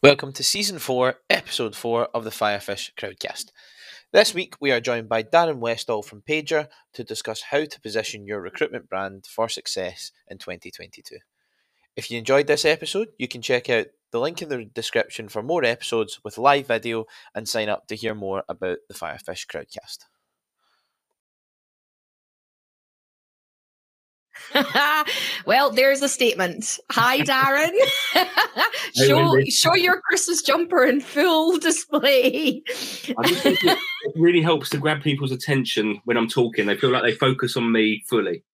Welcome to Season 4, Episode 4 of the Firefish Crowdcast. This week we are joined by Darren Westall from Paiger to discuss how to position your recruitment brand for success in 2022. If you enjoyed this episode, you can check out the link in the description for more episodes with live video and sign up to hear more about the Firefish Crowdcast. well, there's a statement. Hi, Darren. show show your Christmas jumper in full display. I think it really helps to grab people's attention when I'm talking. They feel like they focus on me fully.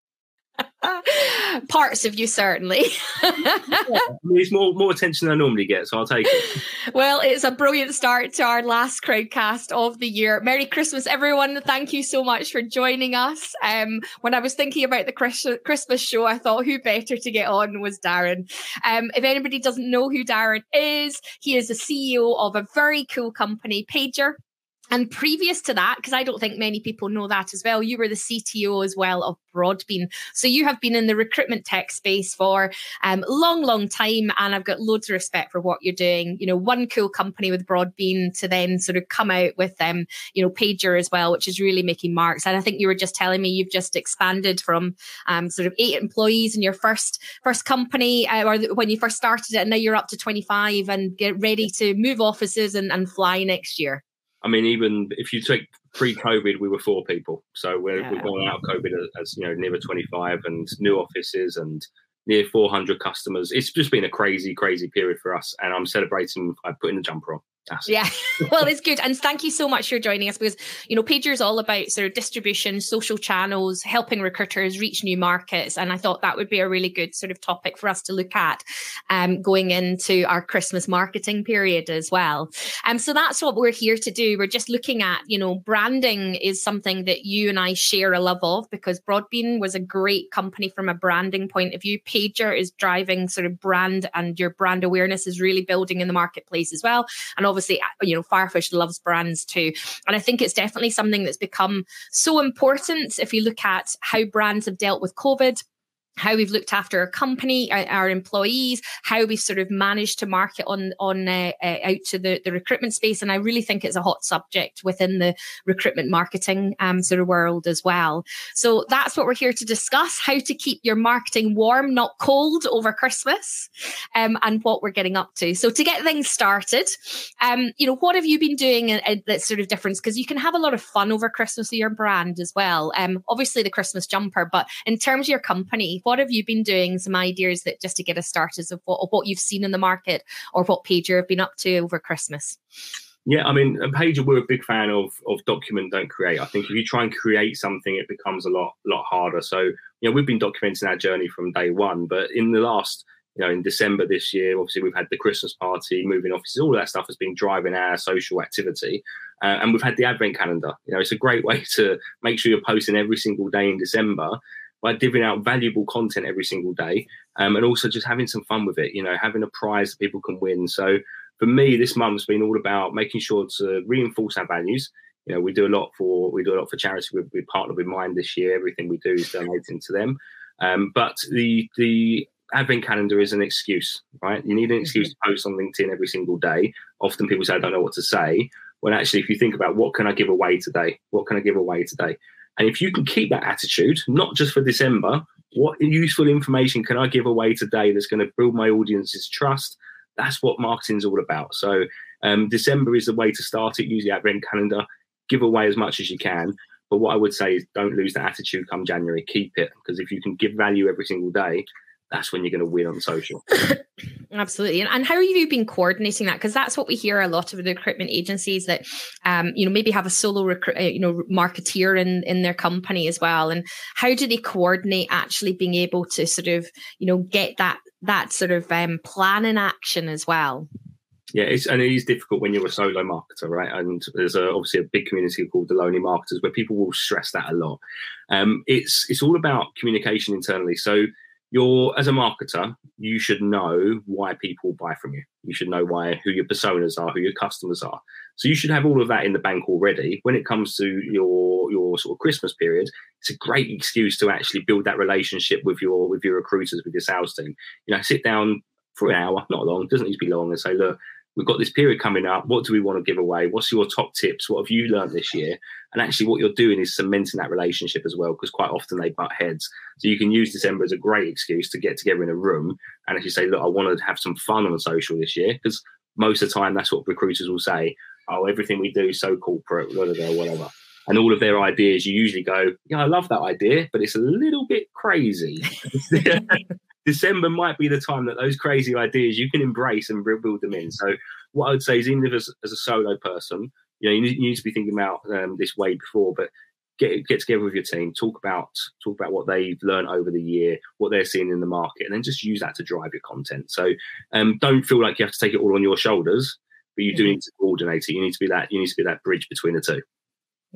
Parts of you certainly. it's more more attention than I normally get, so I'll take it. Well, it's a brilliant start to our last crowdcast of the year. Merry Christmas, everyone! Thank you so much for joining us. Um, when I was thinking about the Christmas show, I thought who better to get on was Darren. Um, if anybody doesn't know who Darren is, he is the CEO of a very cool company, Paiger. And previous to that, because I don't think many people know that as well, you were the CTO as well of Broadbean. So you have been in the recruitment tech space for a um, long, long time. And I've got loads of respect for what you're doing. You know, one cool company with Broadbean to then sort of come out with them, um, you know, Paiger as well, which is really making marks. And I think you were just telling me you've just expanded from um, sort of eight employees in your first first company uh, or when you first started it, and now you're up to 25 and get ready to move offices and, and fly next year. I mean, even if you take pre-COVID, we were four people. So we're, yeah. we're going out of COVID as, you know nearer 25 and new offices and near 400 customers. It's just been a crazy, crazy period for us, and I'm celebrating by putting the jumper on. Yeah, well, it's good. And thank you so much for joining us because, you know, Paiger is all about sort of distribution, social channels, helping recruiters reach new markets. And I thought that would be a really good sort of topic for us to look at um, going into our Christmas marketing period as well. Um, so that's what we're here to do. We're just looking at, you know, branding is something that you and I share a love of because Broadbean was a great company from a branding point of view. Paiger is driving sort of brand and your brand awareness is really building in the marketplace as well. And obviously, uh, you know, Firefish loves brands too. And I think it's definitely something that's become so important if you look at how brands have dealt with COVID how we've looked after our company, our, our, employees, how we've sort of managed to market on on uh, uh, out to the, the recruitment space, and I really think it's a hot subject within the recruitment marketing um, sort of world as well. So that's what we're here to discuss: how to keep your marketing warm, not cold, over Christmas, um, and what we're getting up to. So to get things started, um, you know, what have you been doing that sort of difference? Because you can have a lot of fun over Christmas with your brand as well. Um, obviously the Christmas jumper, but in terms of your company what have you been doing? Some ideas that just to get us started of what, of what you've seen in the market or what Paiger have been up to over Christmas. Yeah, I mean, at Paiger, we're a big fan of of document, don't create. I think if you try and create something, it becomes a lot lot harder. So, you know, we've been documenting our journey from day one, but in the last, you know, in December this year, obviously we've had the Christmas party, moving offices, all that stuff has been driving our social activity, uh, and we've had the advent calendar. You know, it's a great way to make sure you're posting every single day in December by divvying out valuable content every single day um, and also just having some fun with it, you know, having a prize that people can win. So for me, this month's been all about making sure to reinforce our values. You know, we do a lot for we do a lot for charity. We, we partner with Mind this year. Everything we do is donating to them. Um, but the the advent calendar is an excuse, right? You need an excuse to post on LinkedIn every single day. Often people say, I don't know what to say. When actually, if you think about what can I give away today? What can I give away today? And if you can keep that attitude, not just for December, what useful information can I give away today that's going to build my audience's trust? That's what marketing is all about. So um, December is the way to start it. Use the advent calendar, give away as much as you can. But what I would say is don't lose that attitude come January. Keep it because if you can give value every single day, that's when you're going to win on social. Absolutely. And, and how have you been coordinating that? Because that's what we hear a lot of the recruitment agencies that, um, you know, maybe have a solo recruit, uh, you know, marketeer in, in their company as well. And how do they coordinate actually being able to sort of, you know, get that, that sort of um, plan in action as well? Yeah, it's and it is difficult when you're a solo marketer, right? And there's a, obviously a big community called the Lonely Marketers where people will stress that a lot. Um, it's it's all about communication internally. So you're as a marketer, you should know why people buy from you. You should know why who your personas are, who your customers are. So you should have all of that in the bank already. When it comes to your your sort of Christmas period, it's a great excuse to actually build that relationship with your with your recruiters, with your sales team. You know, sit down for an hour, not long, doesn't need to be long, and say, look, we've got this period coming up. What do we want to give away? What's your top tips? What have you learned this year? And actually, what you're doing is cementing that relationship as well, because quite often they butt heads. So you can use December as a great excuse to get together in a room and actually say, look, I want to have some fun on social this year, because most of the time that's what recruiters will say. Oh, everything we do is so corporate, blah, blah, blah, whatever. And all of their ideas, you usually go, yeah, I love that idea, but it's a little bit crazy. December might be the time that those crazy ideas you can embrace and build them in. So what I would say is, even if as, as a solo person, you know, you need, you need to be thinking about um, this way before, but get get together with your team, talk about talk about what they've learned over the year, what they're seeing in the market, and then just use that to drive your content. So um, don't feel like you have to take it all on your shoulders, but you do mm-hmm. need to coordinate it. You need to be that you need to be that bridge between the two.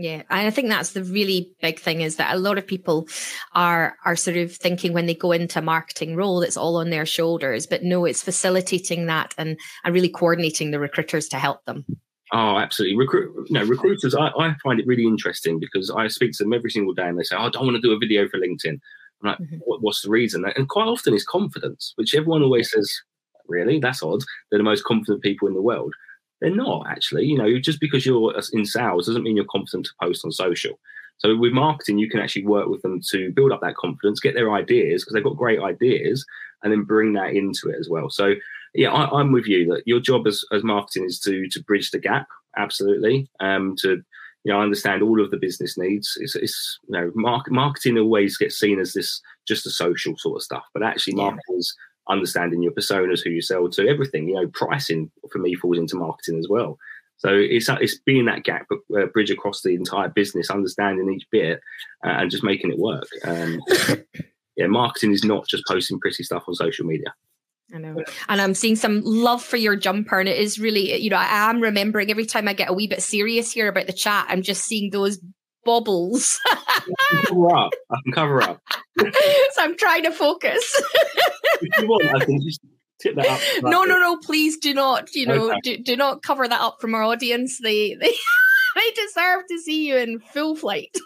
Yeah, and I think that's the really big thing is that a lot of people are are sort of thinking when they go into a marketing role, it's all on their shoulders. But no, it's facilitating that and and really coordinating the recruiters to help them. Oh, absolutely. Recruit, no, recruiters, I, I find it really interesting because I speak to them every single day and they say, oh, I don't want to do a video for LinkedIn. I'm like, mm-hmm. what, what's the reason? And quite often it's confidence, which everyone always says, really? That's odd. They're the most confident people in the world. They're not actually. You know, just because you're in sales doesn't mean you're confident to post on social. So with marketing, you can actually work with them to build up that confidence, get their ideas because they've got great ideas, and then bring that into it as well. So yeah, I, am with you that your job as, as marketing is to to bridge the gap. Absolutely. Um, to you know, understand all of the business needs. It's, it's you know, mark, marketing always gets seen as this just a social sort of stuff, but actually, yeah. marketing is understanding your personas, who you sell to, everything. You know, pricing for me falls into marketing as well. So it's it's being that gap uh, bridge across the entire business, understanding each bit, uh, and just making it work. Um, yeah, marketing is not just posting pretty stuff on social media. I know. And I'm seeing some love for your jumper. And it is really, you know, I am remembering every time I get a wee bit serious here about the chat, I'm just seeing those bobbles. cover up. I can cover up. so I'm trying to focus. if you want, I can just tip that up. No, no, no. Please do not. You know, okay. do, do not cover that up from our audience. They they they deserve to see you in full flight.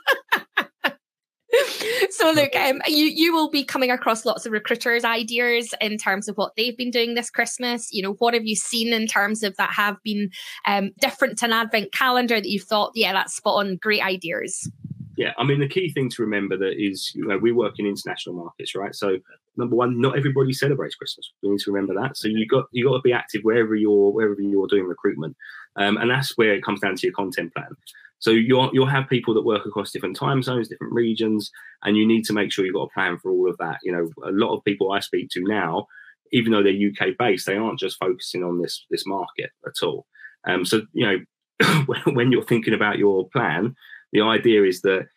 so look um, you you will be coming across lots of recruiters ideas in terms of what they've been doing this christmas. You know what have you seen in terms of that have been um, different to an advent calendar that you've thought yeah that's spot on great ideas yeah i mean the key thing to remember that is you know we work in international markets right? So number one not everybody celebrates christmas. We need to remember that. So you got you got to be active wherever you're wherever you're doing recruitment. Um, and that's where it comes down to your content plan so you'll you'll have people that work across different time zones, different regions, and you need to make sure you've got a plan for all of that. You know, a lot of people I speak to now, even though they're UK based, they aren't just focusing on this this market at all. Um, so you know, when you're thinking about your plan, the idea is that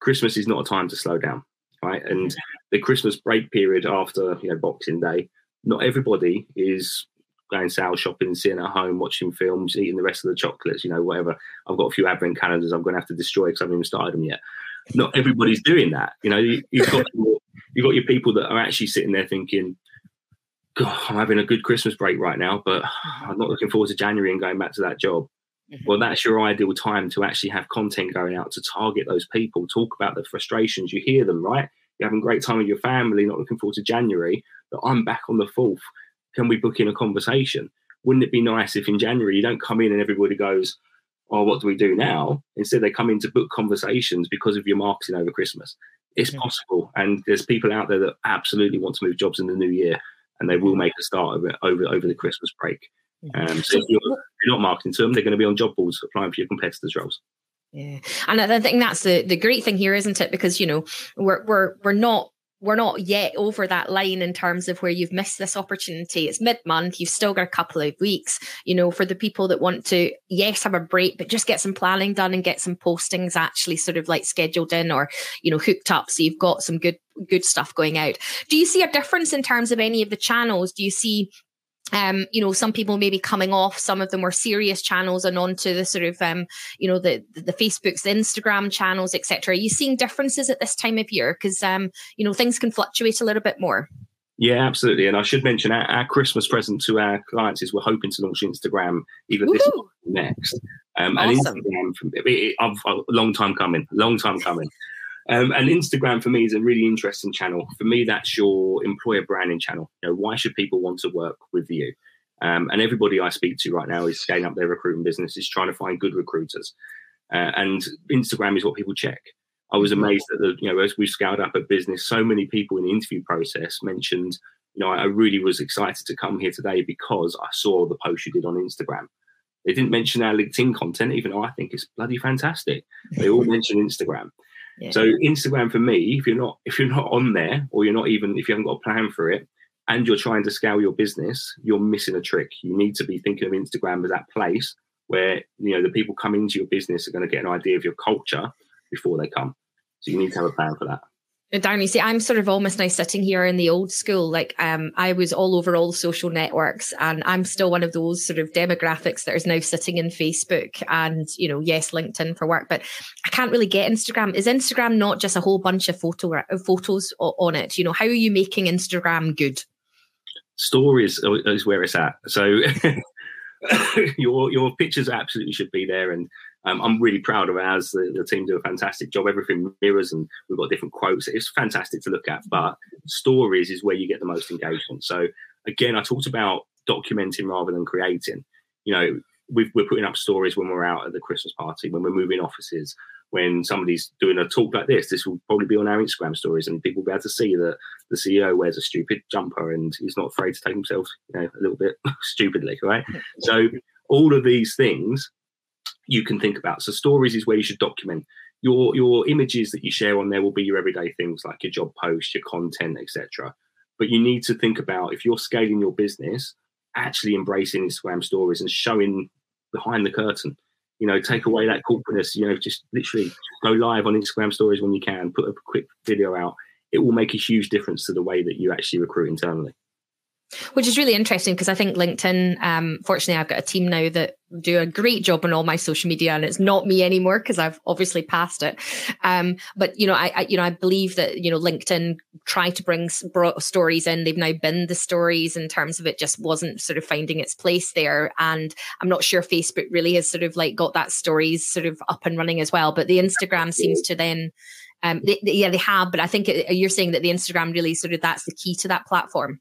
Christmas is not a time to slow down, right? And the Christmas break period after you know Boxing Day, not everybody is going sales shopping, sitting at home, watching films, eating the rest of the chocolates, you know, whatever. I've got a few advent calendars I'm going to have to destroy because I haven't even started them yet. Not everybody's doing that. You know, you, have got your, you've got your people that are actually sitting there thinking, God, I'm having a good Christmas break right now, but I'm not looking forward to January and going back to that job. Mm-hmm. Well, that's your ideal time to actually have content going out to target those people, talk about the frustrations. You hear them, right? You're having a great time with your family, not looking forward to January, but I'm back on the 4th can we book in a conversation? Wouldn't it be nice if in January you don't come in and everybody goes, oh, what do we do now? Instead, they come in to book conversations because of your marketing over Christmas. It's yeah. possible. And there's people out there that absolutely want to move jobs in the new year and they will make a start of it over, over the Christmas break. Um, so if you're, you're not marketing to them, they're going to be on job boards applying for your competitors' roles. Yeah, and I think that's the the great thing here, isn't it? Because you know we're we're we're not we're not yet over that line in terms of where you've missed this opportunity. It's mid month, you've still got a couple of weeks, you know, for the people that want to, yes, have a break, but just get some planning done and get some postings actually sort of like scheduled in or, you know, hooked up. So you've got some good, good stuff going out. Do you see a difference in terms of any of the channels? Do you see um, you know, some people maybe coming off some of the more serious channels and onto the sort of, um, you know, the the Facebooks, the Instagram channels, etc. Are you seeing differences at this time of year? Because, um, you know, things can fluctuate a little bit more. Yeah, absolutely. And I should mention our, our, Christmas present to our clients is we're hoping to launch Instagram either Woo-hoo! this or next. Um, awesome. And Instagram, it, it, a long time coming, long time coming. Um, and Instagram for me is a really interesting channel. For me, that's your employer branding channel. You know, why should people want to work with you? Um, and everybody I speak to right now is scaling up their recruitment business, is trying to find good recruiters. Uh, and Instagram is what people check. I was mm-hmm. amazed that the, you know as we scaled up a business, so many people in the interview process mentioned, you know, I really was excited to come here today because I saw the post you did on Instagram. They didn't mention our LinkedIn content, even though I think it's bloody fantastic. They all mentioned Instagram. So Instagram for me, if you're not if you're not on there, or you're not even if you haven't got a plan for it, and you're trying to scale your business, you're missing a trick. You need to be thinking of Instagram as that place where you know the people coming into your business are going to get an idea of your culture before they come. So you need to have a plan for that. Darren, you see, I'm sort of almost now sitting here in the old school. Like, um, I was all over all social networks, and I'm still one of those sort of demographics that is now sitting in Facebook and, you know, yes, LinkedIn for work, but I can't really get Instagram. Is Instagram not just a whole bunch of photo photos on it? You know, how are you making Instagram good? Stories is where it's at. So your your pictures absolutely should be there, and um, I'm really proud of ours. The, the, team do a fantastic job. Everything mirrors, and we've got different quotes. It's fantastic to look at. But stories is where you get the most engagement. So again, I talked about documenting rather than creating. You know, we are putting up stories when we're out at the Christmas party, when we're moving offices, when somebody's doing a talk like this. This will probably be on our Instagram stories, and people will be able to see that the CEO wears a stupid jumper and he's not afraid to take himself, you know, a little bit stupidly, right? So all of these things you can think about. So stories is where you should document your your images that you share on there will be your everyday things like your job post, your content, etc. But you need to think about if you're scaling your business, actually embracing Instagram stories and showing behind the curtain. You know, take away that corporateness. You know, just literally go live on Instagram stories when you can. Put a quick video out. It will make a huge difference to the way that you actually recruit internally which is really interesting because I think LinkedIn, um, fortunately, I've got a team now that do a great job on all my social media, and it's not me anymore because I've obviously passed it. Um, but you know, I, I, you know I believe that you know LinkedIn tried to bring stories in. They've now binned the stories in terms of it just wasn't sort of finding its place there, and I'm not sure Facebook really has sort of like got that stories sort of up and running as well. But the Instagram seems to then. Um, they, they, yeah, they have, but I think it, you're saying that the Instagram really sort of that's the key to that platform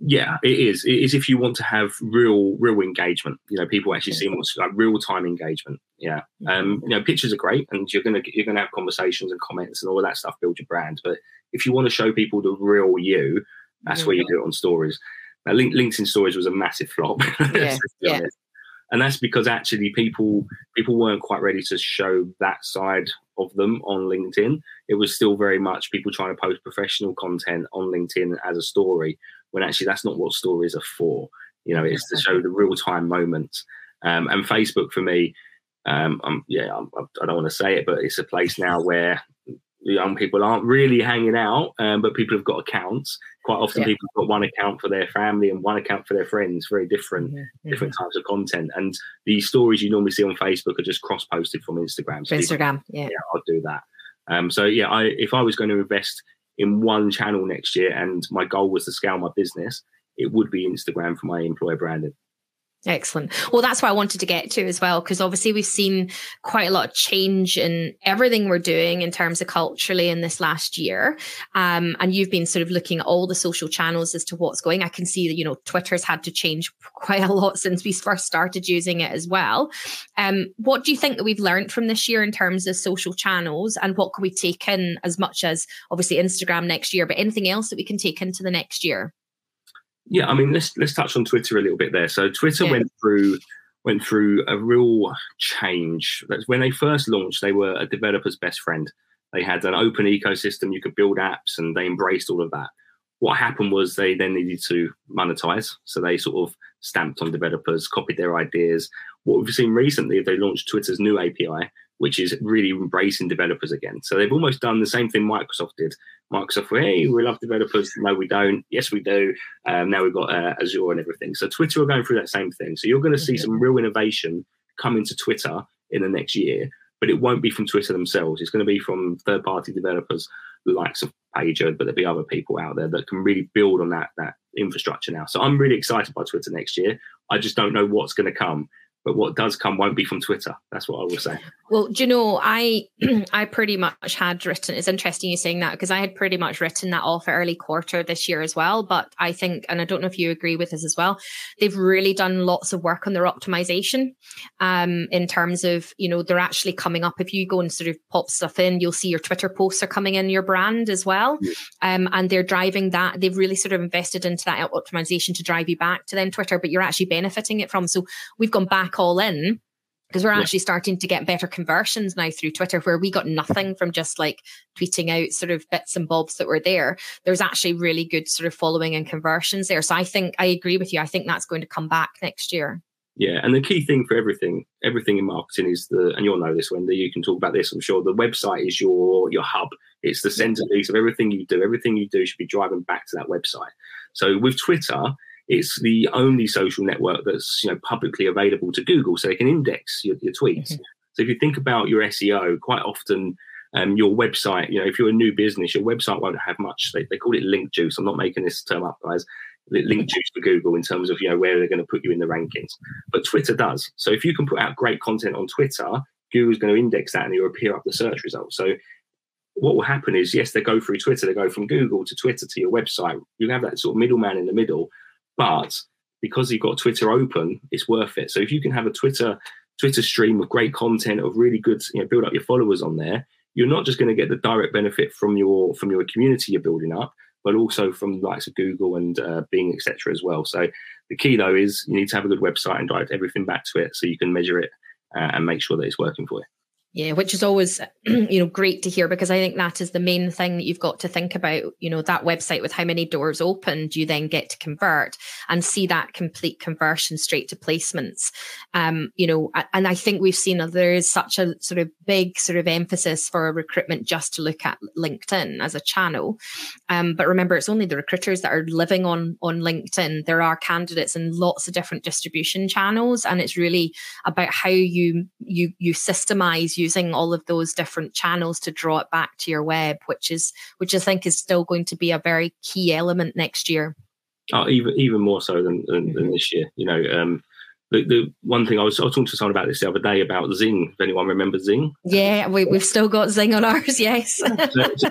yeah, it is. It is if you want to have real, real engagement. You know, people actually seeing what's like real time engagement. Yeah, um, you know, pictures are great, and you're gonna you're gonna have conversations and comments and all of that stuff build your brand. But if you want to show people the real you, that's where you do it on stories. Now, LinkedIn Stories was a massive flop. Yeah, yeah. And that's because actually people people weren't quite ready to show that side of them on LinkedIn. It was still very much people trying to post professional content on LinkedIn as a story, when actually that's not what stories are for. You know, it's to show the real time moments. Um, and Facebook for me, um, I'm, yeah, I'm, I don't want to say it, but it's a place now where young people aren't really hanging out, um, but people have got accounts. Quite often, yeah. people have got one account for their family and one account for their friends. Very different, mm-hmm. different types of content. And the stories you normally see on Facebook are just cross posted from Instagram. So Instagram, people, yeah. yeah, I'll do that. Um, so yeah, I, if I was going to invest in one channel next year and my goal was to scale my business, it would be Instagram for my employer branding. Excellent. Well, that's what I wanted to get to as well, because obviously we've seen quite a lot of change in everything we're doing in terms of culturally in this last year. Um, and you've been sort of looking at all the social channels as to what's going. I can see that, you know, Twitter's had to change quite a lot since we first started using it as well. Um, what do you think that we've learned from this year in terms of social channels and what can we take in as much as obviously Instagram next year, but anything else that we can take into the next year? Yeah, I mean, let's let's touch on Twitter a little bit there. So Twitter yeah. went through went through a real change. That's when they first launched, they were a developer's best friend. They had an open ecosystem, you could build apps, and they embraced all of that. What happened was they then needed to monetize, so they sort of stamped on developers, copied their ideas. What we've seen recently, they launched Twitter's new API, which is really embracing developers again. So they've almost done the same thing Microsoft did. Microsoft, hey, we love developers. No, we don't. Yes, we do. Um, now we've got uh, Azure and everything. So Twitter are going through that same thing. So you're going to see some real innovation coming to Twitter in the next year, but it won't be from Twitter themselves. It's going to be from third-party developers, the likes of Paiger, but there'll be other people out there that can really build on that that infrastructure now. So I'm really excited by Twitter next year. I just don't know what's going to come but what does come won't be from Twitter. That's what I will say. Well, do you know, I I pretty much had written. It's interesting you saying that because I had pretty much written that off early quarter this year as well. But I think, and I don't know if you agree with this as well, they've really done lots of work on their optimization. Um, in terms of you know they're actually coming up. If you go and sort of pop stuff in, you'll see your Twitter posts are coming in your brand as well, yeah. um, and they're driving that. They've really sort of invested into that optimization to drive you back to then Twitter, but you're actually benefiting it from. So we've gone back all in because we're actually starting to get better conversions now through Twitter, where we got nothing from just like tweeting out sort of bits and bobs that were there. There's actually really good sort of following and conversions there. So I think I agree with you. I think that's going to come back next year. Yeah, and the key thing for everything, everything in marketing is the, and you'll know this, Wendy. You can talk about this. I'm sure the website is your your hub. It's the centerpiece of everything you do. Everything you do should be driving back to that website. So with Twitter, it's the only social network that's you know publicly available to Google, so they can index your, your tweets. Mm-hmm. So if you think about your SEO, quite often um, your website, you know, if you're a new business, your website won't have much. They, they call it link juice. I'm not making this term up, guys. Link juice for Google in terms of you know where they're going to put you in the rankings, but Twitter does. So if you can put out great content on Twitter, Google's going to index that and it'll appear up the search results. So what will happen is, yes, they go through Twitter, they go from Google to Twitter to your website. You have that sort of middleman in the middle but because you've got Twitter open, it's worth it. So if you can have a Twitter Twitter stream of great content of really good, you know, build up your followers on there, you're not just going to get the direct benefit from your from your community you're building up, but also from the likes of Google and uh, Bing, etc. as well. So the key though is you need to have a good website and direct everything back to it so you can measure it uh, and make sure that it's working for you. Yeah, which is always, you know, great to hear because I think that is the main thing that you've got to think about. You know, that website with how many doors opened you then get to convert and see that complete conversion straight to placements. Um, you know, and I think we've seen there is such a sort of big sort of emphasis for recruitment just to look at LinkedIn as a channel. Um, but remember, it's only the recruiters that are living on on LinkedIn. There are candidates in lots of different distribution channels, and it's really about how you you you systemize using all of those different channels to draw it back to your web, which is which I think is still going to be a very key element next year. Oh, even even more so than than, than mm-hmm. this year. You know, um, the, the one thing I was, I was talking to someone about this the other day about Xing. If anyone remembers Xing, yeah, we, we've still got Xing on ours. Yes. so, so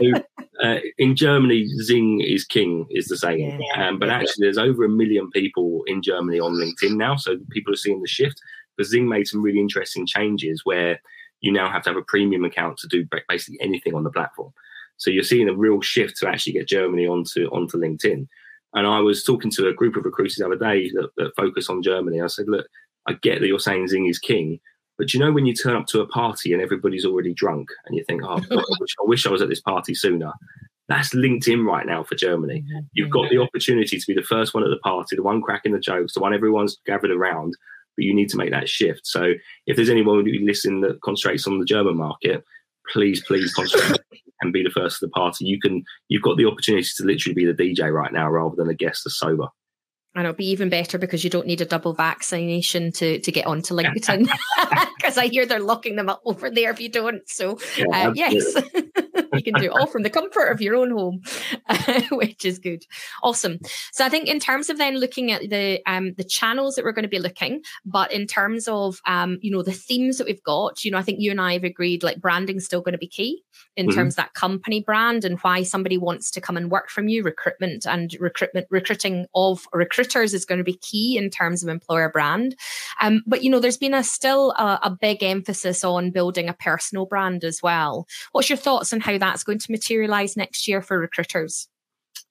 uh, in Germany, Xing is king, is the saying. Yeah, um, but actually, there's over a million people in Germany on LinkedIn now, so people are seeing the shift. But Xing made some really interesting changes where you now have to have a premium account to do basically anything on the platform. So you're seeing a real shift to actually get Germany onto onto LinkedIn. And I was talking to a group of recruiters the other day that, that focus on Germany. I said, look, I get that you're saying Xing is king, but you know when you turn up to a party and everybody's already drunk and you think, oh, I, wish, I wish I was at this party sooner. That's LinkedIn right now for Germany. Mm-hmm. You've got mm-hmm. the opportunity to be the first one at the party, the one cracking the jokes, the one everyone's gathered around, but you need to make that shift. So if there's anyone who listen that concentrates on the German market, please, please concentrate and be the first of the party. You can, you've got the opportunity to literally be the DJ right now rather than a guest that's sober. And it'll be even better because you don't need a double vaccination to to get onto LinkedIn. Because I hear they're locking them up over there if you don't. So yeah, uh, yes. You can do all from the comfort of your own home, which is good. Awesome. So I think in terms of then looking at the um, the channels that we're going to be looking, but in terms of um, you know the themes that we've got, you know, I think you and I have agreed like branding's still going to be key in mm-hmm. terms of that company brand and why somebody wants to come and work from you. Recruitment and recruitment recruiting of recruiters is going to be key in terms of employer brand. Um, but you know, there's been a still a, a big emphasis on building a personal brand as well. What's your thoughts on how that's going to materialize next year for recruiters?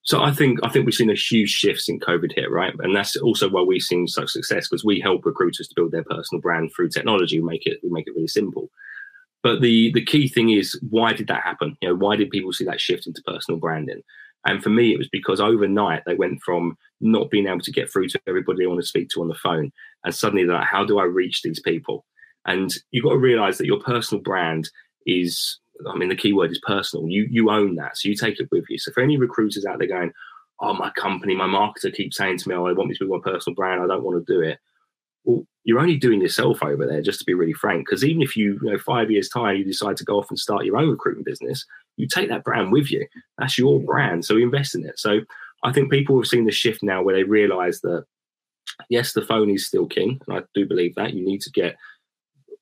So I think I think we've seen a huge shift in COVID here, right? And that's also why we've seen such success because we help recruiters to build their personal brand through technology. We make it we make it really simple. But the the key thing is why did that happen? You know, why did people see that shift into personal branding? And for me, it was because overnight they went from not being able to get through to everybody they want to speak to on the phone, and suddenly they're like, how do I reach these people? And you've got to realize that your personal brand is I mean, the key word is personal. You you own that, so you take it with you. So for any recruiters out there going, "Oh, my company, my marketer keeps saying to me, oh, I want me to be my personal brand. I don't want to do it." Well, you're only doing yourself over there, just to be really frank. Because even if you, you know, five years time, you decide to go off and start your own recruitment business, you take that brand with you. That's your brand, so invest in it. So I think people have seen the shift now where they realise that Yes, the phone is still king, and I do believe that you need to get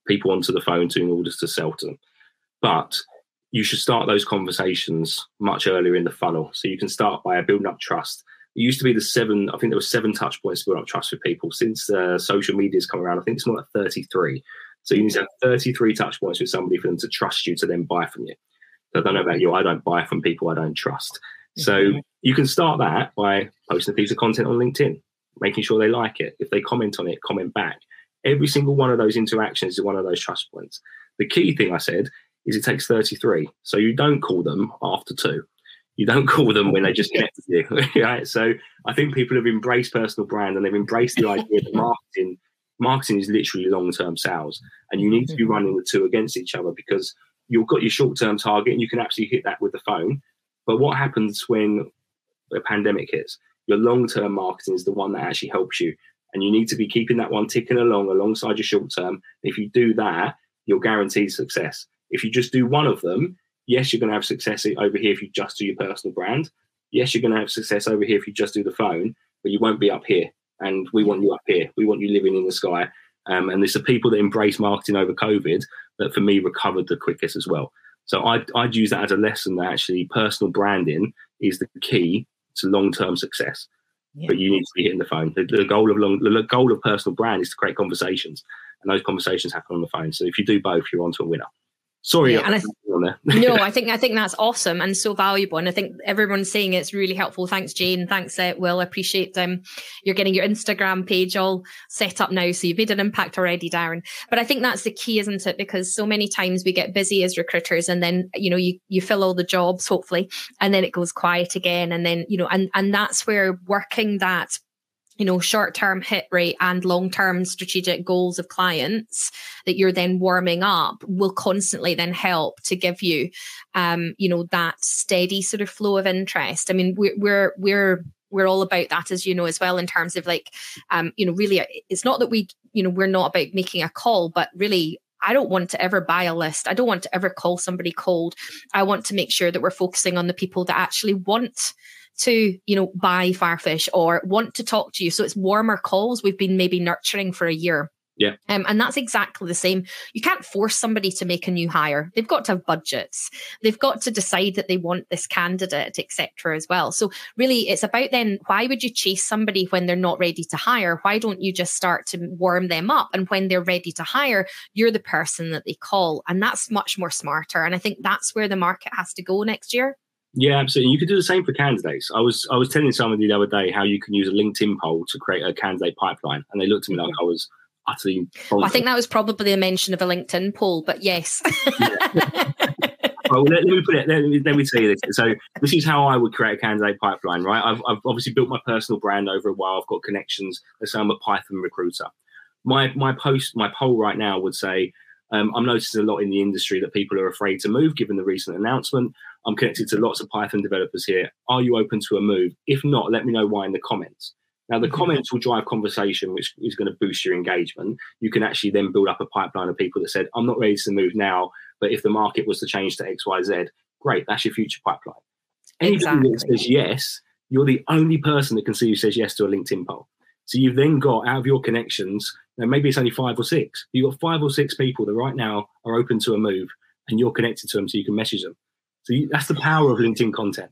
people onto the phone to in order to sell to them. But you should start those conversations much earlier in the funnel. So you can start by building up trust. It used to be the seven, I think there were seven touch points to build up trust with people. Since uh, social media has come around, I think it's more like 33. So you need to have 33 touch points with somebody for them to trust you to then buy from you. So I don't know about you, I don't buy from people I don't trust. So mm-hmm. you can start that by posting a piece of content on LinkedIn, making sure they like it. If they comment on it, comment back. Every single one of those interactions is one of those trust points. The key thing I said is it takes 33. So you don't call them after two. You don't call them when they just connect with you. right? So I think people have embraced personal brand and they've embraced the idea that marketing marketing is literally long-term sales. And you need to be mm-hmm. running the two against each other because you've got your short-term target and you can actually hit that with the phone. But what happens when a pandemic hits? Your long-term marketing is the one that actually helps you. And you need to be keeping that one ticking along alongside your short term. If you do that, you're guaranteed success. If you just do one of them, yes, you're going to have success over here if you just do your personal brand. Yes, you're going to have success over here if you just do the phone, but you won't be up here. And we want you up here. We want you living in the sky. Um, and there's the people that embrace marketing over COVID that for me recovered the quickest as well. So I'd, I'd use that as a lesson that actually personal branding is the key to long term success. Yeah. But you need to be hitting the phone. The, the goal of long, the goal of personal brand is to create conversations, and those conversations happen on the phone. So if you do both, you're onto a winner. Sorry, yeah, and I th- no, I think I think that's awesome and so valuable, and I think everyone's saying it's really helpful. Thanks, Jane. Thanks, uh, Will. I appreciate um, you're getting your Instagram page all set up now, so you've made an impact already, Darren. But I think that's the key, isn't it? Because so many times we get busy as recruiters, and then you know you you fill all the jobs, hopefully, and then it goes quiet again, and then you know, and and that's where working that you know short term hit rate and long term strategic goals of clients that you're then warming up will constantly then help to give you um you know that steady sort of flow of interest i mean we're we're we're we're all about that as you know as well in terms of like um you know really it's not that we you know we're not about making a call but really I don't want to ever buy a list. I don't want to ever call somebody cold. I want to make sure that we're focusing on the people that actually want to, you know, buy Firefish or want to talk to you. So it's warmer calls we've been maybe nurturing for a year. Yeah. Um, and that's exactly the same. You can't force somebody to make a new hire. They've got to have budgets. They've got to decide that they want this candidate, etc. as well. So really it's about then why would you chase somebody when they're not ready to hire? Why don't you just start to warm them up? And when they're ready to hire, you're the person that they call. And that's much more smarter. And I think that's where the market has to go next year. Yeah, absolutely. You could do the same for candidates. I was I was telling somebody the other day how you can use a LinkedIn poll to create a candidate pipeline, and they looked at me like I was utterly. I think that was probably a mention of a LinkedIn poll, but yes. well, let, let, me put it. Let me, let me tell you this. So this is how I would create a candidate pipeline, right? I've, I've obviously built my personal brand over a while. I've got connections. Let's say I'm a Python recruiter. My my post my poll right now would say um, I'm noticing a lot in the industry that people are afraid to move given the recent announcement. I'm connected to lots of Python developers here. Are you open to a move? If not, let me know why in the comments. Now, the mm-hmm. comments will drive conversation, which is going to boost your engagement. You can actually then build up a pipeline of people that said, I'm not ready to move now, but if the market was to change to XYZ, great, that's your future pipeline. Anybody exactly. that says yes, you're the only person that can see who says yes to a LinkedIn poll. So you've then got out of your connections, now maybe it's only five or six. You've got five or six people that right now are open to a move and you're connected to them so you can message them. So you, that's the power of LinkedIn content.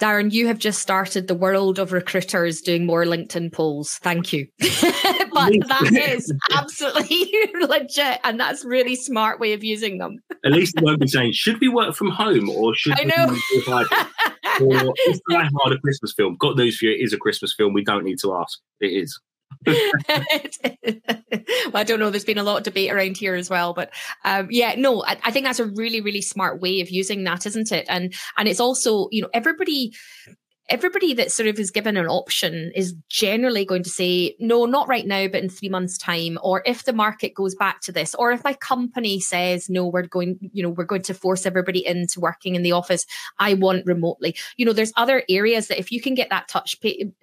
Darren, you have just started the world of recruiters doing more LinkedIn polls. Thank you. but that is absolutely legit. And that's really smart way of using them. At least they won't be saying, should we work from home or should I know. we or is Die Hard a Christmas film? Got news for you, it is a Christmas film. We don't need to ask. It is. well, I don't know. There's been a lot of debate around here as well, but um, yeah, no, I, I, think that's a really, really smart way of using that, isn't it? And and it's also, you know, everybody everybody that sort of is given an option is generally going to say, no, not right now, but in three months' time, or if the market goes back to this, or if my company says, no, we're going, you know, we're going to force everybody into working in the office, I want remotely. You know, there's other areas that if you can get that touch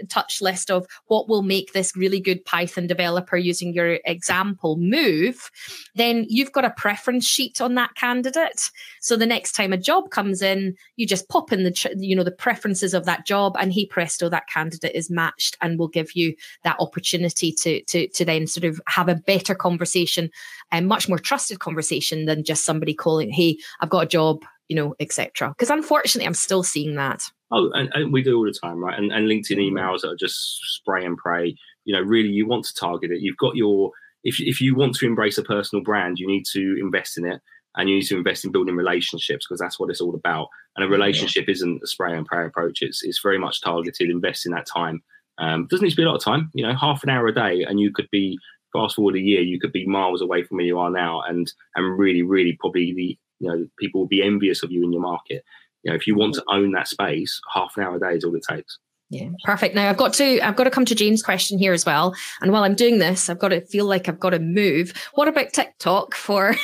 touch list of what will make this really good Python developer using your example move, then you've got a preference sheet on that candidate. So the next time a job comes in, you just pop in the, you know, the preferences of that job job and hey presto oh, that candidate is matched and will give you that opportunity to to to then sort of have a better conversation and much more trusted conversation than just somebody calling hey i've got a job you know etc because unfortunately i'm still seeing that. Oh and, and, we do all the time right? And, and linkedin emails are just spray and pray. You know really you want to target it. You've got your if, if you want to embrace a personal brand you need to invest in it and you need to invest in building relationships because that's what it's all about. And a relationship yeah. isn't a spray and pray approach. It's it's very much targeted. Invest in that time. Um, doesn't need to be a lot of time. You know, half an hour a day, and you could be fast forward a year, you could be miles away from where you are now, and and really, really probably the you know people will be envious of you in your market. You know, if you want to own that space, half an hour a day is all it takes. Yeah, perfect. Now I've got to I've got to come to Jane's question here as well. And while I'm doing this, I've got to feel like I've got to move. What about TikTok for?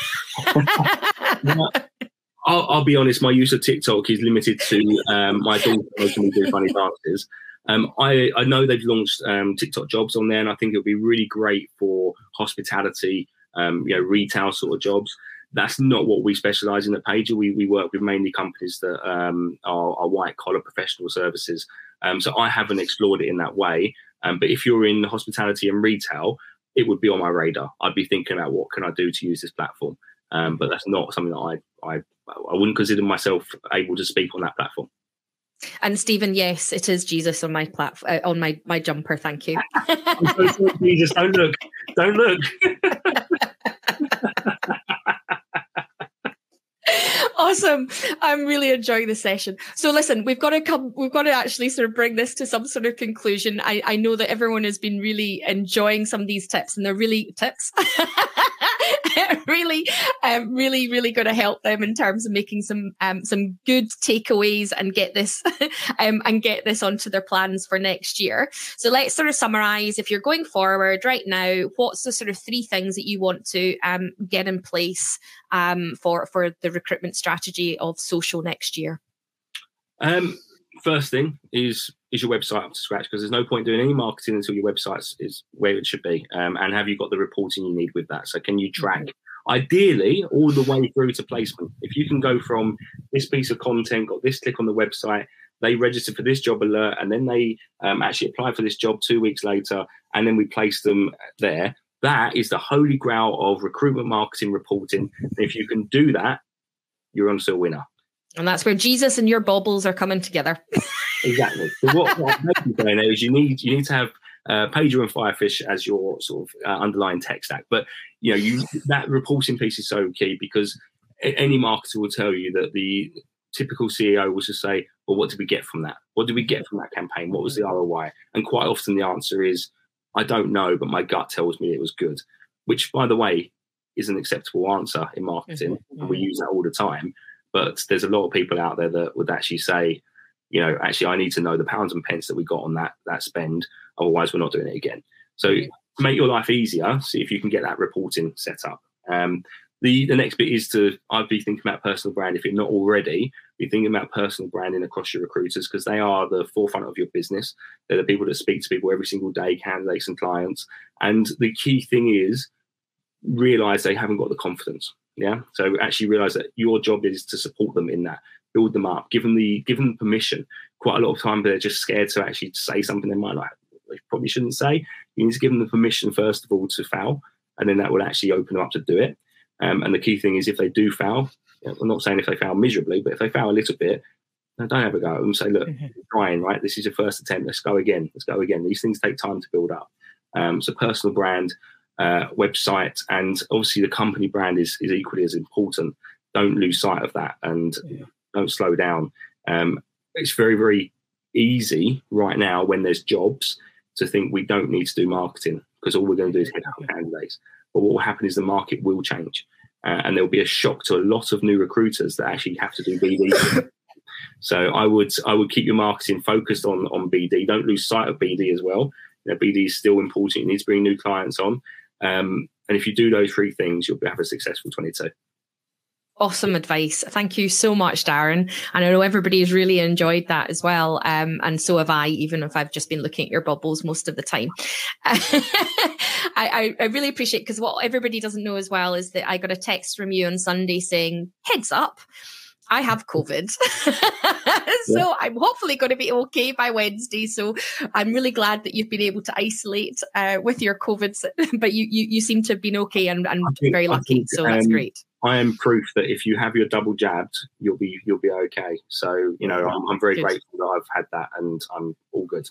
I'll, I'll, be honest. My use of TikTok is limited to um, my daughter making do funny dances. Um, I, I know they've launched um, TikTok jobs on there, and I think it'll be really great for hospitality, um, you know, retail sort of jobs that's not what we specialize in at Paiger. We, we work with mainly companies that um, are, are, white collar professional services. Um, so I haven't explored it in that way. Um, but if you're in hospitality and retail, it would be on my radar. I'd be thinking about what can I do to use this platform. Um, but that's not something that I, I I wouldn't consider myself able to speak on that platform. And Stephen, yes, it is Jesus on my platform uh, on my my jumper. Thank you. Jesus, don't look, don't look. awesome. I'm really enjoying the session. So listen, we've got to come, we've got to actually sort of bring this to some sort of conclusion. I, I know that everyone has been really enjoying some of these tips and they're really tips. really, um, really, really going to help them in terms of making some um, some good takeaways and get this um, and get this onto their plans for next year. So let's sort of summarize. If you're going forward right now, what's the sort of three things that you want to um, get in place um, for for the recruitment strategy of social next year? Um, first thing is is your website up to scratch? Because there's no point doing any marketing until your website is where it should be. Um, and have you got the reporting you need with that? So can you track ideally all the way through to placement? If you can go from this piece of content got this click on the website they register for this job alert and then they um, actually apply for this job two weeks later and then we place them there. That is the holy grail of recruitment marketing reporting. If you can do that you're on to a winner and that's where Jesus and your baubles are coming together. exactly. So what, what doing is you need you need to have uh, Paiger and Firefish as your sort of uh, underlying tech stack. But you know, you that reporting piece is so key because any marketer will tell you that the typical CEO will just say, "Well, what did we get from that? What did we get from that campaign? What was the ROI?" And quite often the answer is, "I don't know, but my gut tells me it was good." Which, by the way, is an acceptable answer in marketing. Mm-hmm. We use that all the time. But there's a lot of people out there that would actually say, you know, actually, I need to know the pounds and pence that we got on that that spend. Otherwise, we're not doing it again. So make your life easier. See if you can get that reporting set up. Um, the the next bit is to I'd be thinking about personal brand. If you're not already, be thinking about personal branding across your recruiters because they are the forefront of your business. They're the people that speak to people every single day, candidates and clients. And the key thing is realize they haven't got the confidence. Yeah. So actually realize that your job is to support them in that, build them up, give them the give them permission. Quite a lot of time they're just scared to actually say something they might like they probably shouldn't say. You need to give them the permission first of all to foul, and then that will actually open them up to do it. Um, and the key thing is if they do foul, I'm not saying if they foul miserably, but if they foul a little bit, don't have a go and say, look, mm-hmm. trying, right? This is your first attempt. Let's go again. Let's go again. These things take time to build up. Um, so personal brand, uh, website, and obviously the company brand is is equally as important. Don't lose sight of that, and yeah. don't slow down. Um, it's very very easy right now when there's jobs to think we don't need to do marketing because all we're going to do is hit out candidates. But what will happen is the market will change, uh, and there'll be a shock to a lot of new recruiters that actually have to do BD. so I would I would keep your marketing focused on on BD. Don't lose sight of BD as well. You know, BD is still important. You need to bring new clients on, um, and if you do those three things, you'll have a successful 22. Awesome advice. Thank you so much, Darren. And I know everybody has really enjoyed that as well. Um, and so have I, even if I've just been looking at your bubbles most of the time. I, I, really appreciate because what everybody doesn't know as well is that I got a text from you on Sunday saying, heads up, I have COVID. so I'm hopefully going to be okay by Wednesday. So I'm really glad that you've been able to isolate uh, with your COVID, but you, you, you seem to have been okay and, and think, very lucky. Think, so that's um, great. I am proof that if you have your double jabbed, you'll be you'll be okay. So you know, I'm, I'm very good. grateful that I've had that, and I'm all good.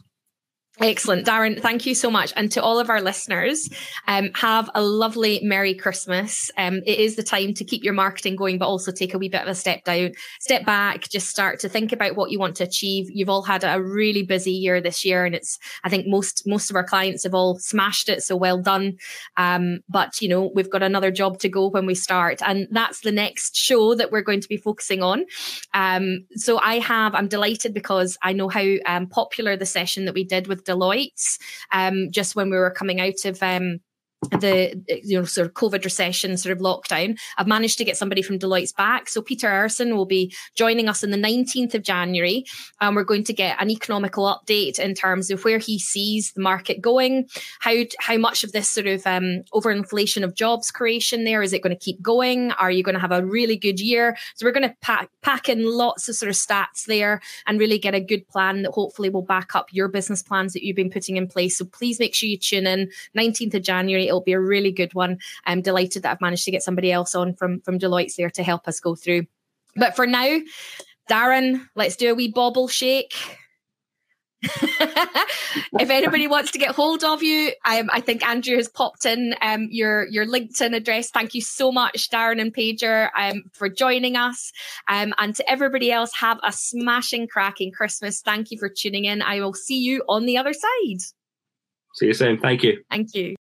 Excellent. Darren, thank you so much. And to all of our listeners, um, have a lovely Merry Christmas. Um, it is the time to keep your marketing going, but also take a wee bit of a step down, step back, just start to think about what you want to achieve. You've all had a really busy year this year, and it's, I think most, most of our clients have all smashed it. So well done. Um, but, you know, we've got another job to go when we start. And that's the next show that we're going to be focusing on. Um, so I have, I'm delighted because I know how um, popular the session that we did with Deloitte um, just when we were coming out of um, the you know sort of COVID recession sort of lockdown. I've managed to get somebody from Deloitte's back. So Peter Erson will be joining us on the 19th of January. And we're going to get an economical update in terms of where he sees the market going, how how much of this sort of um, overinflation of jobs creation there is it going to keep going? Are you going to have a really good year? So we're going to pack pack in lots of sort of stats there and really get a good plan that hopefully will back up your business plans that you've been putting in place. So please make sure you tune in 19th of January it'll be a really good one. I'm delighted that I've managed to get somebody else on from from Deloitte's there to help us go through. But for now, Darren, let's do a wee bobble shake. if anybody wants to get hold of you, um, I think Andrew has popped in um, your your LinkedIn address. Thank you so much, Darren and Paiger, um, for joining us. Um, and to everybody else, have a smashing, cracking Christmas. Thank you for tuning in. I will see you on the other side. See you soon. Thank you. Thank you.